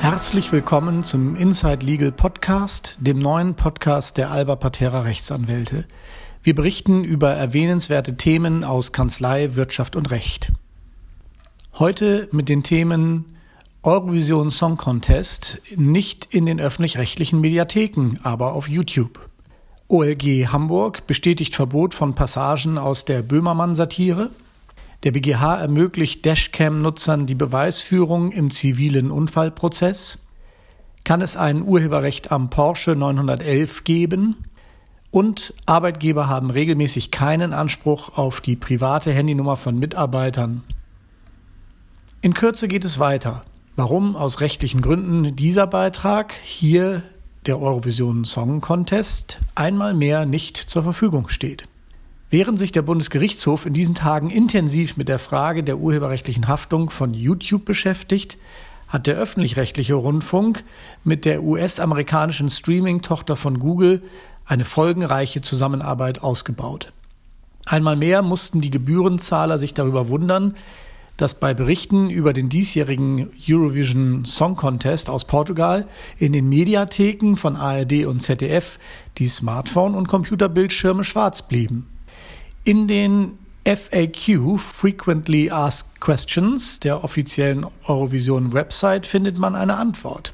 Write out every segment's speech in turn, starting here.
Herzlich willkommen zum Inside Legal Podcast, dem neuen Podcast der Alba Patera Rechtsanwälte. Wir berichten über erwähnenswerte Themen aus Kanzlei, Wirtschaft und Recht. Heute mit den Themen Eurovision Song Contest nicht in den öffentlich-rechtlichen Mediatheken, aber auf YouTube. OLG Hamburg bestätigt Verbot von Passagen aus der Böhmermann-Satire. Der BGH ermöglicht Dashcam-Nutzern die Beweisführung im zivilen Unfallprozess. Kann es ein Urheberrecht am Porsche 911 geben? Und Arbeitgeber haben regelmäßig keinen Anspruch auf die private Handynummer von Mitarbeitern. In Kürze geht es weiter. Warum aus rechtlichen Gründen dieser Beitrag hier der Eurovision Song Contest einmal mehr nicht zur Verfügung steht. Während sich der Bundesgerichtshof in diesen Tagen intensiv mit der Frage der urheberrechtlichen Haftung von YouTube beschäftigt, hat der öffentlich-rechtliche Rundfunk mit der US-amerikanischen Streaming-Tochter von Google eine folgenreiche Zusammenarbeit ausgebaut. Einmal mehr mussten die Gebührenzahler sich darüber wundern, dass bei Berichten über den diesjährigen Eurovision Song Contest aus Portugal in den Mediatheken von ARD und ZDF die Smartphone- und Computerbildschirme schwarz blieben. In den FAQ, Frequently Asked Questions, der offiziellen Eurovision-Website findet man eine Antwort.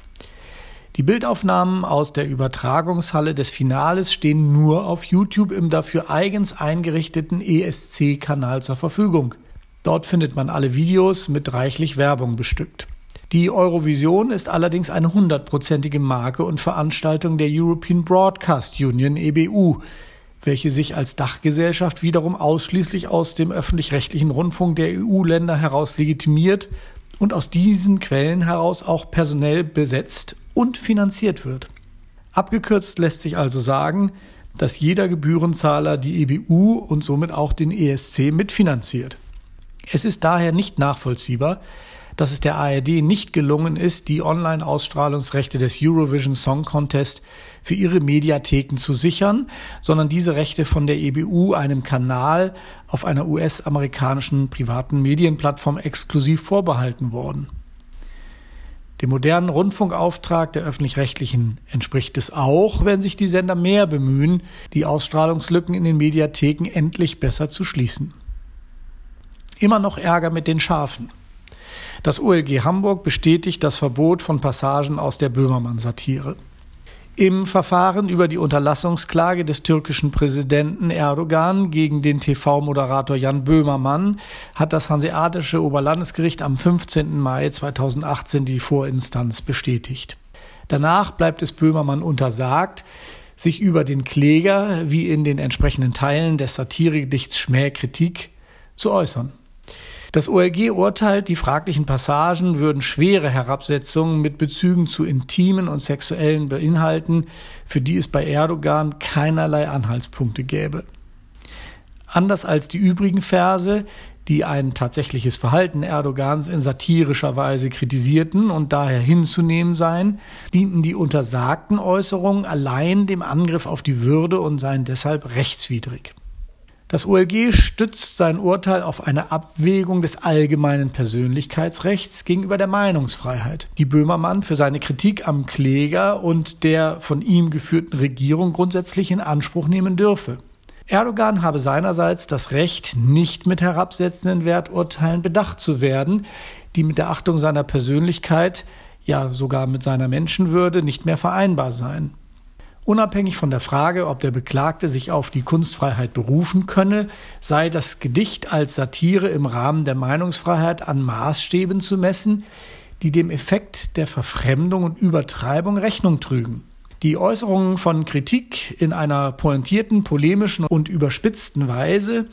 Die Bildaufnahmen aus der Übertragungshalle des Finales stehen nur auf YouTube im dafür eigens eingerichteten ESC-Kanal zur Verfügung. Dort findet man alle Videos mit reichlich Werbung bestückt. Die Eurovision ist allerdings eine hundertprozentige Marke und Veranstaltung der European Broadcast Union EBU, welche sich als Dachgesellschaft wiederum ausschließlich aus dem öffentlich-rechtlichen Rundfunk der EU-Länder heraus legitimiert und aus diesen Quellen heraus auch personell besetzt und finanziert wird. Abgekürzt lässt sich also sagen, dass jeder Gebührenzahler die EBU und somit auch den ESC mitfinanziert. Es ist daher nicht nachvollziehbar, dass es der ARD nicht gelungen ist, die Online-Ausstrahlungsrechte des Eurovision Song Contest für ihre Mediatheken zu sichern, sondern diese Rechte von der EBU einem Kanal auf einer US-amerikanischen privaten Medienplattform exklusiv vorbehalten worden. Dem modernen Rundfunkauftrag der öffentlich-rechtlichen entspricht es auch, wenn sich die Sender mehr bemühen, die Ausstrahlungslücken in den Mediatheken endlich besser zu schließen. Immer noch Ärger mit den Schafen. Das OLG Hamburg bestätigt das Verbot von Passagen aus der Böhmermann-Satire. Im Verfahren über die Unterlassungsklage des türkischen Präsidenten Erdogan gegen den TV-Moderator Jan Böhmermann hat das Hanseatische Oberlandesgericht am 15. Mai 2018 die Vorinstanz bestätigt. Danach bleibt es Böhmermann untersagt, sich über den Kläger wie in den entsprechenden Teilen des Satiregedichts Schmähkritik zu äußern. Das OLG urteilt, die fraglichen Passagen würden schwere Herabsetzungen mit Bezügen zu intimen und sexuellen beinhalten, für die es bei Erdogan keinerlei Anhaltspunkte gäbe. Anders als die übrigen Verse, die ein tatsächliches Verhalten Erdogans in satirischer Weise kritisierten und daher hinzunehmen seien, dienten die untersagten Äußerungen allein dem Angriff auf die Würde und seien deshalb rechtswidrig. Das OLG stützt sein Urteil auf eine Abwägung des allgemeinen Persönlichkeitsrechts gegenüber der Meinungsfreiheit, die Böhmermann für seine Kritik am Kläger und der von ihm geführten Regierung grundsätzlich in Anspruch nehmen dürfe. Erdogan habe seinerseits das Recht, nicht mit herabsetzenden Werturteilen bedacht zu werden, die mit der Achtung seiner Persönlichkeit, ja sogar mit seiner Menschenwürde nicht mehr vereinbar seien. Unabhängig von der Frage, ob der Beklagte sich auf die Kunstfreiheit berufen könne, sei das Gedicht als Satire im Rahmen der Meinungsfreiheit an Maßstäben zu messen, die dem Effekt der Verfremdung und Übertreibung Rechnung trügen. Die Äußerungen von Kritik in einer pointierten, polemischen und überspitzten Weise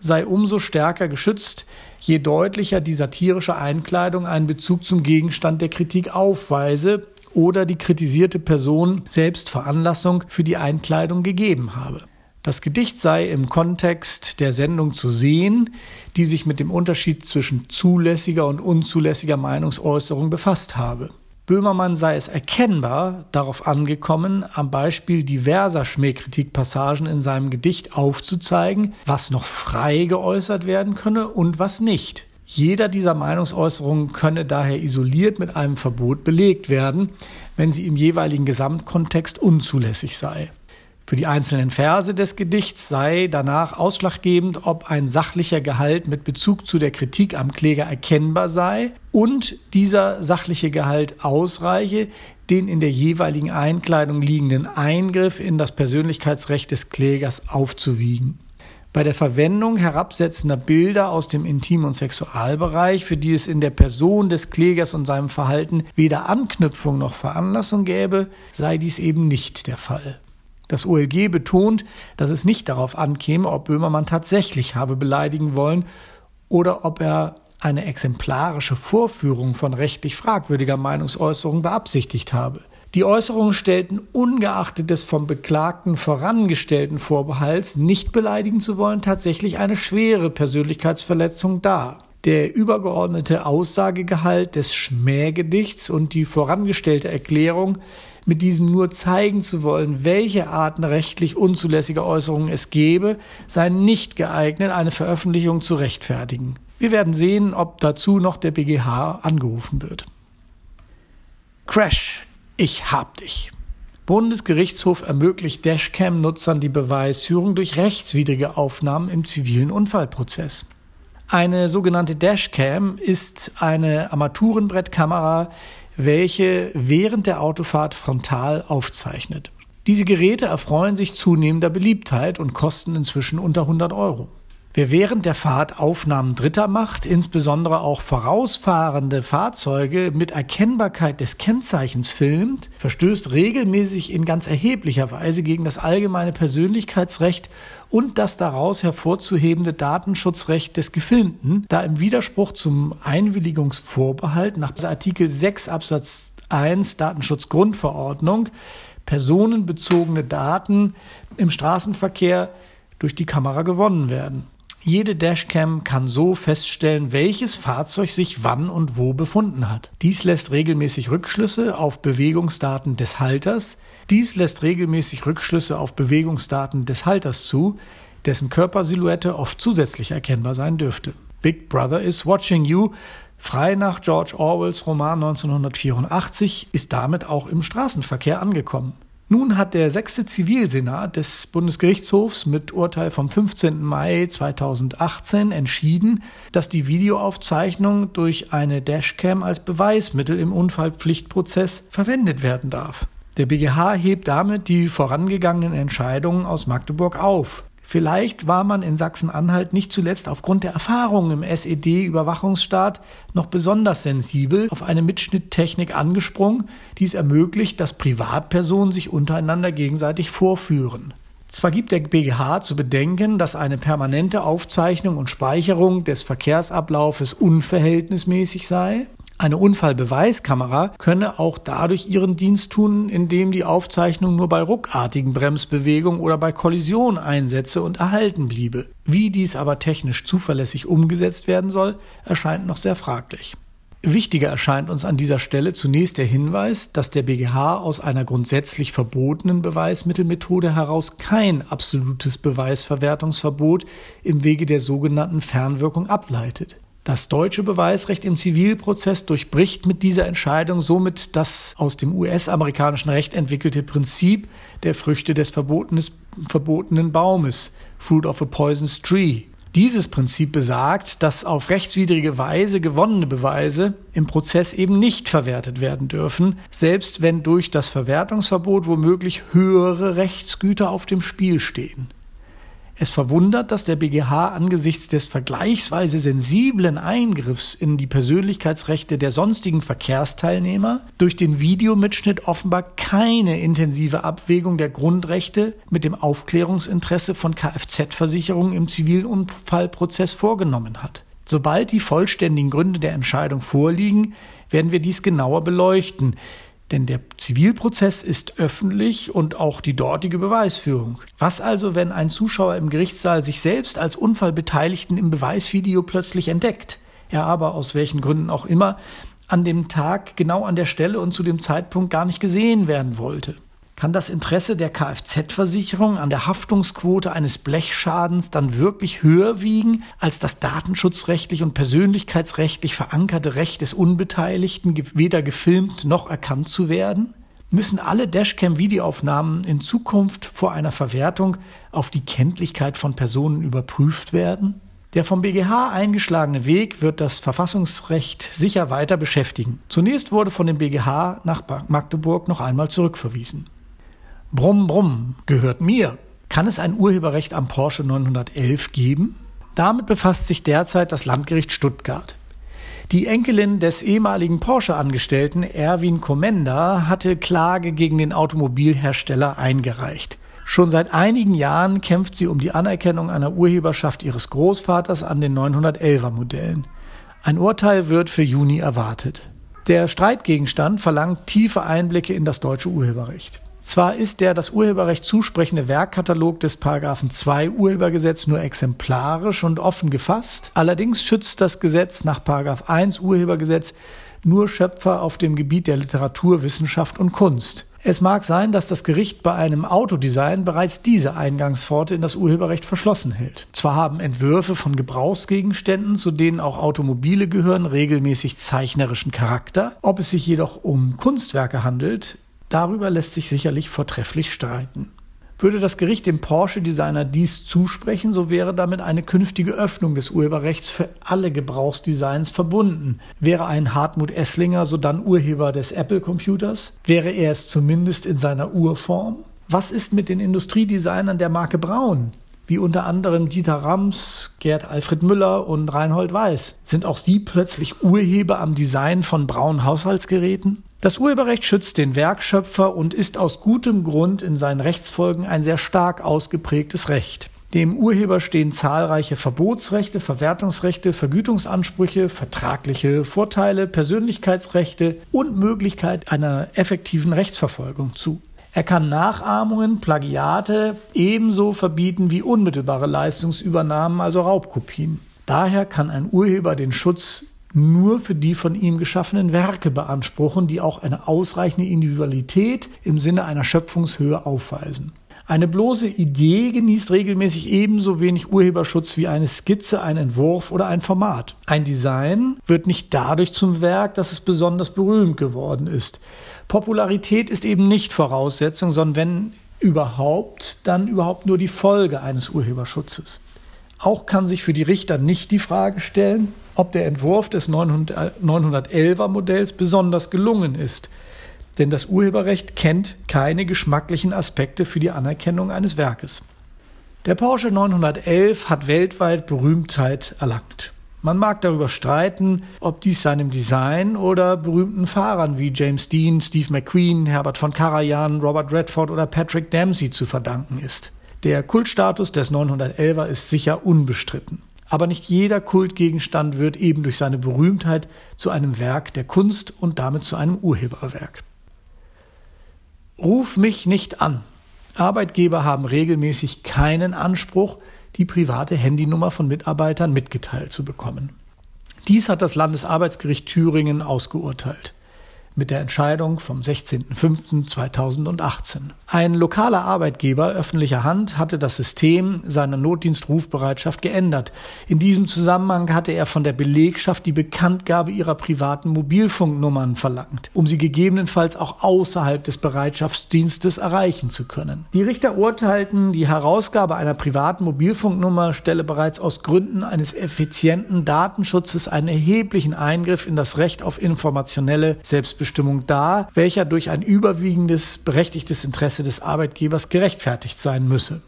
sei umso stärker geschützt, je deutlicher die satirische Einkleidung einen Bezug zum Gegenstand der Kritik aufweise oder die kritisierte Person selbst Veranlassung für die Einkleidung gegeben habe. Das Gedicht sei im Kontext der Sendung zu sehen, die sich mit dem Unterschied zwischen zulässiger und unzulässiger Meinungsäußerung befasst habe. Böhmermann sei es erkennbar darauf angekommen, am Beispiel diverser Schmähkritikpassagen in seinem Gedicht aufzuzeigen, was noch frei geäußert werden könne und was nicht. Jeder dieser Meinungsäußerungen könne daher isoliert mit einem Verbot belegt werden, wenn sie im jeweiligen Gesamtkontext unzulässig sei. Für die einzelnen Verse des Gedichts sei danach ausschlaggebend, ob ein sachlicher Gehalt mit Bezug zu der Kritik am Kläger erkennbar sei und dieser sachliche Gehalt ausreiche, den in der jeweiligen Einkleidung liegenden Eingriff in das Persönlichkeitsrecht des Klägers aufzuwiegen. Bei der Verwendung herabsetzender Bilder aus dem Intim- und Sexualbereich, für die es in der Person des Klägers und seinem Verhalten weder Anknüpfung noch Veranlassung gäbe, sei dies eben nicht der Fall. Das OLG betont, dass es nicht darauf ankäme, ob Böhmermann tatsächlich habe beleidigen wollen oder ob er eine exemplarische Vorführung von rechtlich fragwürdiger Meinungsäußerung beabsichtigt habe. Die Äußerungen stellten ungeachtet des vom Beklagten vorangestellten Vorbehalts, nicht beleidigen zu wollen, tatsächlich eine schwere Persönlichkeitsverletzung dar. Der übergeordnete Aussagegehalt des Schmähgedichts und die vorangestellte Erklärung mit diesem nur zeigen zu wollen, welche Arten rechtlich unzulässiger Äußerungen es gebe, seien nicht geeignet, eine Veröffentlichung zu rechtfertigen. Wir werden sehen, ob dazu noch der BGH angerufen wird. Crash, ich hab dich. Bundesgerichtshof ermöglicht Dashcam-Nutzern die Beweisführung durch rechtswidrige Aufnahmen im zivilen Unfallprozess. Eine sogenannte Dashcam ist eine Armaturenbrettkamera, welche während der Autofahrt frontal aufzeichnet. Diese Geräte erfreuen sich zunehmender Beliebtheit und kosten inzwischen unter 100 Euro. Wer während der Fahrt Aufnahmen Dritter macht, insbesondere auch vorausfahrende Fahrzeuge mit Erkennbarkeit des Kennzeichens filmt, verstößt regelmäßig in ganz erheblicher Weise gegen das allgemeine Persönlichkeitsrecht und das daraus hervorzuhebende Datenschutzrecht des Gefilmten, da im Widerspruch zum Einwilligungsvorbehalt nach Artikel 6 Absatz 1 Datenschutzgrundverordnung personenbezogene Daten im Straßenverkehr durch die Kamera gewonnen werden. Jede Dashcam kann so feststellen, welches Fahrzeug sich wann und wo befunden hat. Dies lässt regelmäßig Rückschlüsse auf Bewegungsdaten des Halters. Dies lässt regelmäßig Rückschlüsse auf Bewegungsdaten des Halters zu, dessen Körpersilhouette oft zusätzlich erkennbar sein dürfte. Big Brother is watching you, frei nach George Orwells Roman 1984, ist damit auch im Straßenverkehr angekommen. Nun hat der sechste Zivilsenat des Bundesgerichtshofs mit Urteil vom 15. Mai 2018 entschieden, dass die Videoaufzeichnung durch eine Dashcam als Beweismittel im Unfallpflichtprozess verwendet werden darf. Der BGH hebt damit die vorangegangenen Entscheidungen aus Magdeburg auf. Vielleicht war man in Sachsen-Anhalt nicht zuletzt aufgrund der Erfahrungen im SED-Überwachungsstaat noch besonders sensibel auf eine Mitschnitttechnik angesprungen, die es ermöglicht, dass Privatpersonen sich untereinander gegenseitig vorführen. Zwar gibt der BGH zu bedenken, dass eine permanente Aufzeichnung und Speicherung des Verkehrsablaufes unverhältnismäßig sei, eine Unfallbeweiskamera könne auch dadurch ihren Dienst tun, indem die Aufzeichnung nur bei ruckartigen Bremsbewegungen oder bei Kollision einsetze und erhalten bliebe. Wie dies aber technisch zuverlässig umgesetzt werden soll, erscheint noch sehr fraglich. Wichtiger erscheint uns an dieser Stelle zunächst der Hinweis, dass der BGH aus einer grundsätzlich verbotenen Beweismittelmethode heraus kein absolutes Beweisverwertungsverbot im Wege der sogenannten Fernwirkung ableitet. Das deutsche Beweisrecht im Zivilprozess durchbricht mit dieser Entscheidung somit das aus dem US-amerikanischen Recht entwickelte Prinzip der Früchte des verbotenen Baumes, Fruit of a Poisonous Tree. Dieses Prinzip besagt, dass auf rechtswidrige Weise gewonnene Beweise im Prozess eben nicht verwertet werden dürfen, selbst wenn durch das Verwertungsverbot womöglich höhere Rechtsgüter auf dem Spiel stehen. Es verwundert, dass der BGH angesichts des vergleichsweise sensiblen Eingriffs in die Persönlichkeitsrechte der sonstigen Verkehrsteilnehmer durch den Videomitschnitt offenbar keine intensive Abwägung der Grundrechte mit dem Aufklärungsinteresse von Kfz-Versicherungen im zivilen Unfallprozess vorgenommen hat. Sobald die vollständigen Gründe der Entscheidung vorliegen, werden wir dies genauer beleuchten. Denn der Zivilprozess ist öffentlich und auch die dortige Beweisführung. Was also, wenn ein Zuschauer im Gerichtssaal sich selbst als Unfallbeteiligten im Beweisvideo plötzlich entdeckt? Er aber aus welchen Gründen auch immer an dem Tag genau an der Stelle und zu dem Zeitpunkt gar nicht gesehen werden wollte? Kann das Interesse der Kfz-Versicherung an der Haftungsquote eines Blechschadens dann wirklich höher wiegen als das datenschutzrechtlich und persönlichkeitsrechtlich verankerte Recht des Unbeteiligten, weder gefilmt noch erkannt zu werden? Müssen alle Dashcam-Videoaufnahmen in Zukunft vor einer Verwertung auf die Kenntlichkeit von Personen überprüft werden? Der vom BGH eingeschlagene Weg wird das Verfassungsrecht sicher weiter beschäftigen. Zunächst wurde von dem BGH nach Magdeburg noch einmal zurückverwiesen. Brumm, brumm, gehört mir. Kann es ein Urheberrecht am Porsche 911 geben? Damit befasst sich derzeit das Landgericht Stuttgart. Die Enkelin des ehemaligen Porsche-Angestellten Erwin Komenda hatte Klage gegen den Automobilhersteller eingereicht. Schon seit einigen Jahren kämpft sie um die Anerkennung einer Urheberschaft ihres Großvaters an den 911er Modellen. Ein Urteil wird für Juni erwartet. Der Streitgegenstand verlangt tiefe Einblicke in das deutsche Urheberrecht. Zwar ist der das Urheberrecht zusprechende Werkkatalog des Paragraphen 2 Urhebergesetz nur exemplarisch und offen gefasst, allerdings schützt das Gesetz nach Paragraph 1 Urhebergesetz nur Schöpfer auf dem Gebiet der Literatur, Wissenschaft und Kunst. Es mag sein, dass das Gericht bei einem Autodesign bereits diese Eingangspforte in das Urheberrecht verschlossen hält. Zwar haben Entwürfe von Gebrauchsgegenständen, zu denen auch Automobile gehören, regelmäßig zeichnerischen Charakter. Ob es sich jedoch um Kunstwerke handelt, Darüber lässt sich sicherlich vortrefflich streiten. Würde das Gericht dem Porsche-Designer dies zusprechen, so wäre damit eine künftige Öffnung des Urheberrechts für alle Gebrauchsdesigns verbunden. Wäre ein Hartmut Esslinger sodann Urheber des Apple-Computers? Wäre er es zumindest in seiner Urform? Was ist mit den Industriedesignern der Marke Braun? Wie unter anderem Dieter Rams, Gerd Alfred Müller und Reinhold Weiß. Sind auch sie plötzlich Urheber am Design von Braun Haushaltsgeräten? Das Urheberrecht schützt den Werkschöpfer und ist aus gutem Grund in seinen Rechtsfolgen ein sehr stark ausgeprägtes Recht. Dem Urheber stehen zahlreiche Verbotsrechte, Verwertungsrechte, Vergütungsansprüche, vertragliche Vorteile, Persönlichkeitsrechte und Möglichkeit einer effektiven Rechtsverfolgung zu. Er kann Nachahmungen, Plagiate ebenso verbieten wie unmittelbare Leistungsübernahmen, also Raubkopien. Daher kann ein Urheber den Schutz nur für die von ihm geschaffenen Werke beanspruchen, die auch eine ausreichende Individualität im Sinne einer Schöpfungshöhe aufweisen. Eine bloße Idee genießt regelmäßig ebenso wenig Urheberschutz wie eine Skizze, ein Entwurf oder ein Format. Ein Design wird nicht dadurch zum Werk, dass es besonders berühmt geworden ist. Popularität ist eben nicht Voraussetzung, sondern wenn überhaupt, dann überhaupt nur die Folge eines Urheberschutzes. Auch kann sich für die Richter nicht die Frage stellen, ob der Entwurf des 911er Modells besonders gelungen ist. Denn das Urheberrecht kennt keine geschmacklichen Aspekte für die Anerkennung eines Werkes. Der Porsche 911 hat weltweit Berühmtheit erlangt. Man mag darüber streiten, ob dies seinem Design oder berühmten Fahrern wie James Dean, Steve McQueen, Herbert von Karajan, Robert Redford oder Patrick Dempsey zu verdanken ist. Der Kultstatus des 911er ist sicher unbestritten. Aber nicht jeder Kultgegenstand wird eben durch seine Berühmtheit zu einem Werk der Kunst und damit zu einem Urheberwerk. Ruf mich nicht an. Arbeitgeber haben regelmäßig keinen Anspruch, die private Handynummer von Mitarbeitern mitgeteilt zu bekommen. Dies hat das Landesarbeitsgericht Thüringen ausgeurteilt mit der Entscheidung vom 16.05.2018. Ein lokaler Arbeitgeber öffentlicher Hand hatte das System seiner Notdienstrufbereitschaft geändert. In diesem Zusammenhang hatte er von der Belegschaft die Bekanntgabe ihrer privaten Mobilfunknummern verlangt, um sie gegebenenfalls auch außerhalb des Bereitschaftsdienstes erreichen zu können. Die Richter urteilten, die Herausgabe einer privaten Mobilfunknummer stelle bereits aus Gründen eines effizienten Datenschutzes einen erheblichen Eingriff in das Recht auf informationelle Selbstbestimmung Selbstbestimmung dar, welcher durch ein überwiegendes berechtigtes Interesse des Arbeitgebers gerechtfertigt sein müsse.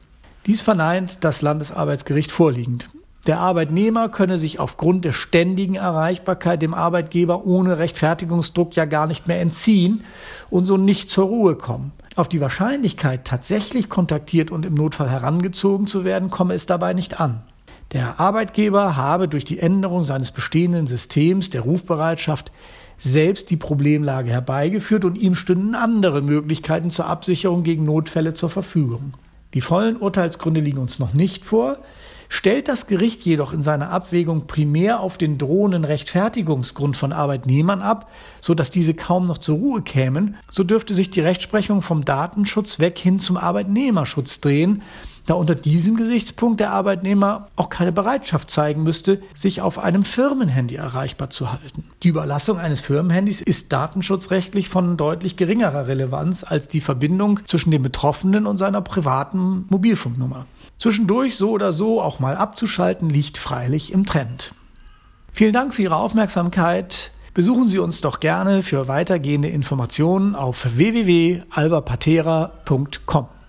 Dies verneint das Landesarbeitsgericht vorliegend. Der Arbeitnehmer könne sich aufgrund der ständigen Erreichbarkeit dem Arbeitgeber ohne Rechtfertigungsdruck ja gar nicht mehr entziehen und so nicht zur Ruhe kommen. Auf die Wahrscheinlichkeit, tatsächlich kontaktiert und im Notfall herangezogen zu werden, komme es dabei nicht an. Der Arbeitgeber habe durch die Änderung seines bestehenden Systems der Rufbereitschaft selbst die Problemlage herbeigeführt und ihm stünden andere Möglichkeiten zur Absicherung gegen Notfälle zur Verfügung. Die vollen Urteilsgründe liegen uns noch nicht vor. Stellt das Gericht jedoch in seiner Abwägung primär auf den drohenden Rechtfertigungsgrund von Arbeitnehmern ab, so dass diese kaum noch zur Ruhe kämen, so dürfte sich die Rechtsprechung vom Datenschutz weg hin zum Arbeitnehmerschutz drehen, da unter diesem Gesichtspunkt der Arbeitnehmer auch keine Bereitschaft zeigen müsste, sich auf einem Firmenhandy erreichbar zu halten. Die Überlassung eines Firmenhandys ist datenschutzrechtlich von deutlich geringerer Relevanz als die Verbindung zwischen dem Betroffenen und seiner privaten Mobilfunknummer. Zwischendurch so oder so auch mal abzuschalten liegt freilich im Trend. Vielen Dank für Ihre Aufmerksamkeit. Besuchen Sie uns doch gerne für weitergehende Informationen auf www.albapatera.com.